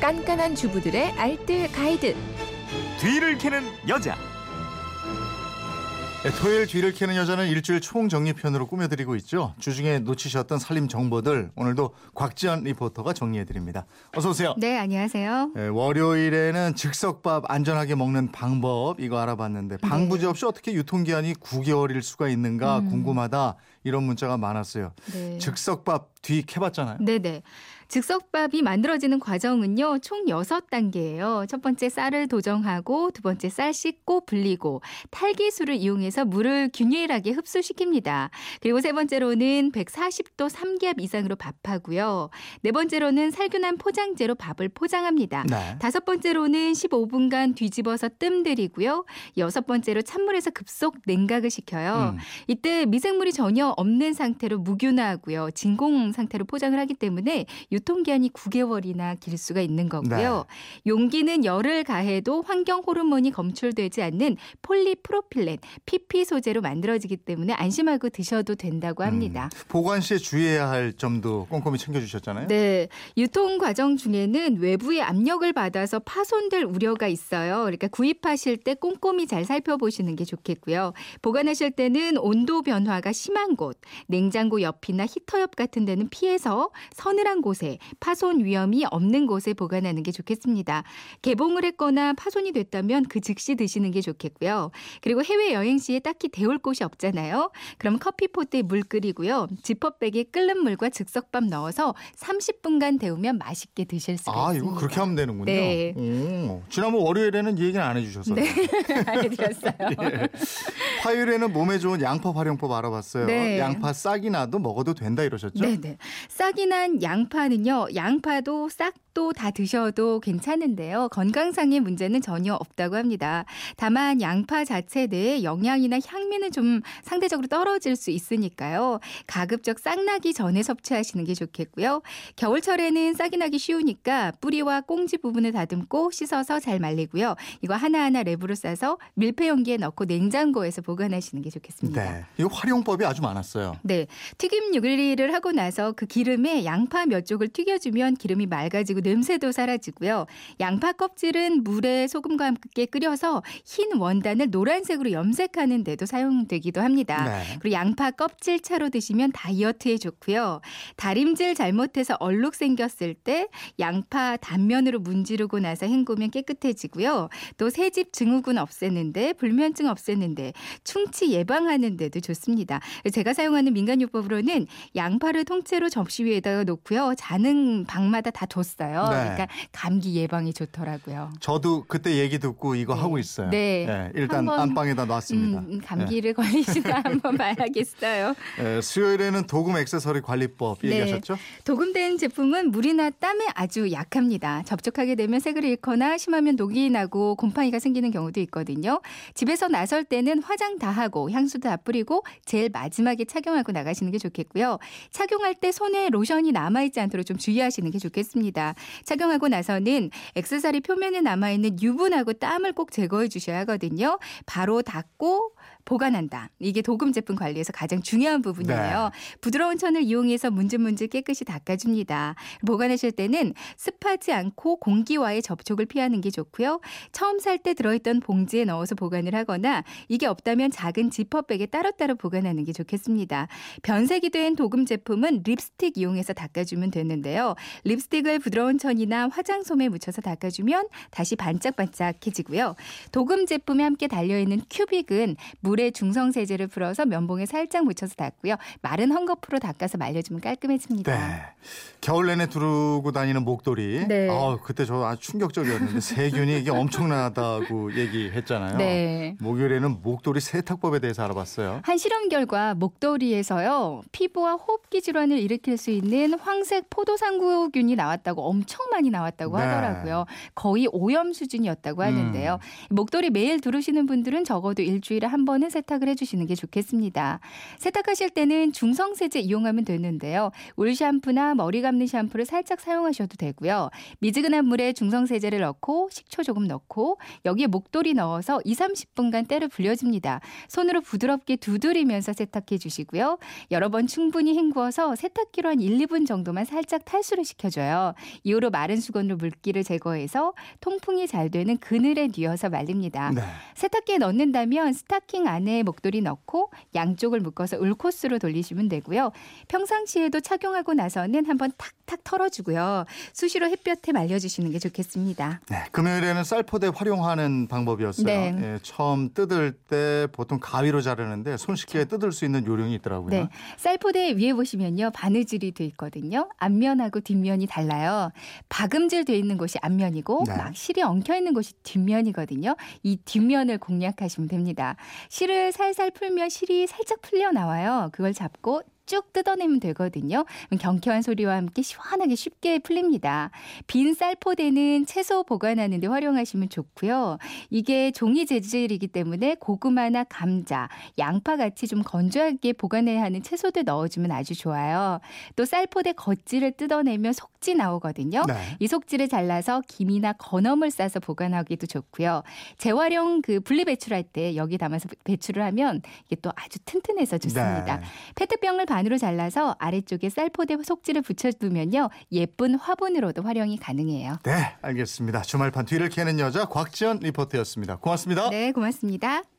깐깐한 주부들의 알뜰 가이드. 뒤를 캐는 여자. 네, 토요일 뒤를 캐는 여자는 일주일 총정리편으로 꾸며드리고 있죠. 주중에 놓치셨던 살림 정보들 오늘도 곽지연 리포터가 정리해드립니다. 어서 오세요. 네, 안녕하세요. 네, 월요일에는 즉석밥 안전하게 먹는 방법 이거 알아봤는데 방부제 없이 어떻게 유통기한이 9개월일 수가 있는가 궁금하다 이런 문자가 많았어요. 네. 즉석밥 뒤 캐봤잖아요. 네네. 즉석밥이 만들어지는 과정은요, 총 6단계예요. 첫 번째 쌀을 도정하고, 두 번째 쌀 씻고 불리고, 탈기수를 이용해서 물을 균일하게 흡수시킵니다. 그리고 세 번째로는 140도 3기압 이상으로 밥하고요. 네 번째로는 살균한 포장재로 밥을 포장합니다. 네. 다섯 번째로는 15분간 뒤집어서 뜸 들이고요. 여섯 번째로 찬물에서 급속 냉각을 시켜요. 음. 이때 미생물이 전혀 없는 상태로 무균화하고요. 진공 상태로 포장을 하기 때문에 유 통기한이 9개월이나 길 수가 있는 거고요. 용기는 열을 가해도 환경 호르몬이 검출되지 않는 폴리프로필렌, PP 소재로 만들어지기 때문에 안심하고 드셔도 된다고 합니다. 보관 시에 주의해야 할 점도 꼼꼼히 챙겨주셨잖아요. 네. 유통 과정 중에는 외부의 압력을 받아서 파손될 우려가 있어요. 그러니까 구입하실 때 꼼꼼히 잘 살펴보시는 게 좋겠고요. 보관하실 때는 온도 변화가 심한 곳, 냉장고 옆이나 히터 옆 같은 데는 피해서 서늘한 곳에 파손 위험이 없는 곳에 보관하는 게 좋겠습니다. 개봉을 했거나 파손이 됐다면 그 즉시 드시는 게 좋겠고요. 그리고 해외 여행 시에 딱히 데울 곳이 없잖아요. 그럼 커피포트에 물 끓이고요. 지퍼백에 끓는 물과 즉석밥 넣어서 30분간 데우면 맛있게 드실 수가 아, 있습니다. 이거 그렇게 하면 되는군요. 네. 오, 지난번 월요일에는 이 얘기는 안 해주셨어요. 네, 알려드렸어요. 예. 화요일에는 몸에 좋은 양파 활용법 알아봤어요. 네. 양파 싹이 나도 먹어도 된다 이러셨죠? 네 네. 싹이 난 양파는 요, 양파도 싹도 다 드셔도 괜찮은데요. 건강상의 문제는 전혀 없다고 합니다. 다만 양파 자체 내에 영양이나 향미는 좀 상대적으로 떨어질 수 있으니까요. 가급적 싹 나기 전에 섭취하시는 게 좋겠고요. 겨울철에는 싹이 나기 쉬우니까 뿌리와 꽁지 부분을 다듬고 씻어서 잘 말리고요. 이거 하나하나 랩으로 싸서 밀폐 용기에 넣고 냉장고에서 보관하시는 게 좋겠습니다. 네. 이거 활용법이 아주 많았어요. 네. 튀김 요리를 하고 나서 그 기름에 양파 몇 쪽을 튀겨주면 기름이 맑아지고 냄새도 사라지고요. 양파 껍질은 물에 소금과 함께 끓여서 흰 원단을 노란색으로 염색하는 데도 사용되기도 합니다. 네. 그리고 양파 껍질 차로 드시면 다이어트에 좋고요. 다림질 잘못해서 얼룩 생겼을 때 양파 단면으로 문지르고 나서 헹구면 깨끗해지고요. 또 새집 증후군 없애는데 불면증 없애는데 충치 예방하는 데도 좋습니다. 제가 사용하는 민간요법으로는 양파를 통째로 접시 위에다가 놓고요. 자는 방마다 다 뒀어요. 네. 그러니까 감기 예방이 좋더라고요. 저도 그때 얘기 듣고 이거 네. 하고 있어요. 네. 일단 한번, 안방에다 놨습니다. 음, 감기를 걸리시나 한번 봐야겠어요. 네. 수요일에는 도금 액세서리 관리법 네. 얘기하셨죠? 도금된 제품은 물이나 땀에 아주 약합니다. 접촉하게 되면 색을 잃거나 심하면 녹이 나고 곰팡이가 생기는 경우도 있거든요. 집에서 나설 때는 화장 다 하고 향수도 다 뿌리고 제일 마지막에 착용하고 나가시는 게 좋겠고요. 착용할 때 손에 로션이 남아있지 않도록 좀 주의하시는 게 좋겠습니다. 착용하고 나서는 액세서리 표면에 남아있는 유분하고 땀을 꼭 제거해 주셔야 하거든요. 바로 닦고 보관한다. 이게 도금 제품 관리에서 가장 중요한 부분이에요. 부드러운 천을 이용해서 문질문질 깨끗이 닦아줍니다. 보관하실 때는 습하지 않고 공기와의 접촉을 피하는 게 좋고요. 처음 살 때 들어있던 봉지에 넣어서 보관을 하거나 이게 없다면 작은 지퍼백에 따로따로 보관하는 게 좋겠습니다. 변색이 된 도금 제품은 립스틱 이용해서 닦아주면 되는데요. 립스틱을 부드러운 천이나 화장솜에 묻혀서 닦아주면 다시 반짝반짝해지고요. 도금 제품에 함께 달려있는 큐빅은 물에 중성 세제를 풀어서 면봉에 살짝 묻혀서 닦고요. 마른 헝겊으로 닦아서 말려주면 깔끔해집니다. 네. 겨울 내내 두르고 다니는 목도리. 네. 아, 그때 저 아주 충격적이었는데 세균이 이게 엄청나다고 얘기했잖아요. 네. 목요일에는 목도리 세탁법에 대해서 알아봤어요. 한 실험 결과 목도리에서요 피부와 호흡기 질환을 일으킬 수 있는 황색 포도상구균이 나왔다고 엄청 많이 나왔다고 네. 하더라고요. 거의 오염 수준이었다고 하는데요. 목도리 매일 두르시는 분들은 적어도 일주일에 한 번은 번은 세탁을 해주시는 게 좋겠습니다. 세탁하실 때는 중성세제 이용하면 되는데요. 울 샴푸나 머리 감는 샴푸를 살짝 사용하셔도 되고요. 미지근한 물에 중성세제를 넣고 식초 조금 넣고 여기에 목도리 넣어서 2, 30분간 때를 불려줍니다. 손으로 부드럽게 두드리면서 세탁해 주시고요. 여러 번 충분히 헹구어서 세탁기로 한 1, 2분 정도만 살짝 탈수를 시켜줘요. 이후로 마른 수건으로 물기를 제거해서 통풍이 잘 되는 그늘에 뉘어서 말립니다. 네. 세탁기에 넣는다면 스타킹 안에 목도리 넣고 양쪽을 묶어서 울코스로 돌리시면 되고요. 평상시에도 착용하고 나서는 한번 탁탁 털어주고요. 수시로 햇볕에 말려주시는 게 좋겠습니다. 네, 금요일에는 쌀포대 활용하는 방법이었어요. 네. 예, 처음 뜯을 때 보통 가위로 자르는데 손쉽게 뜯을 수 있는 요령이 있더라고요. 네. 쌀포대 위에 보시면요. 바느질이 돼 있거든요. 앞면하고 뒷면이 달라요. 박음질 돼 있는 곳이 앞면이고 네. 막 실이 엉켜 있는 곳이 뒷면이거든요. 이 뒷면을 공략하시면 됩니다. 실을 살살 풀면 실이 살짝 풀려 나와요. 그걸 잡고 쭉 뜯어내면 되거든요. 경쾌한 소리와 함께 시원하게 쉽게 풀립니다. 빈 쌀포대는 채소 보관하는 데 활용하시면 좋고요. 이게 종이 재질이기 때문에 고구마나 감자, 양파 같이 좀 건조하게 보관해야 하는 채소들 넣어주면 아주 좋아요. 또 쌀포대 겉질을 뜯어내면 속지 나오거든요. 네. 이 속지를 잘라서 김이나 건어물 싸서 보관하기도 좋고요. 재활용 그 분리 배출할 때 여기 담아서 배출을 하면 이게 또 아주 튼튼해서 좋습니다. 네. 페트병을 반으로 잘라서 아래쪽에 쌀포대 속지를 붙여두면요. 예쁜 화분으로도 활용이 가능해요. 네, 알겠습니다. 주말판 뒤를 캐는 여자 곽지연 리포터였습니다. 고맙습니다. 네, 고맙습니다.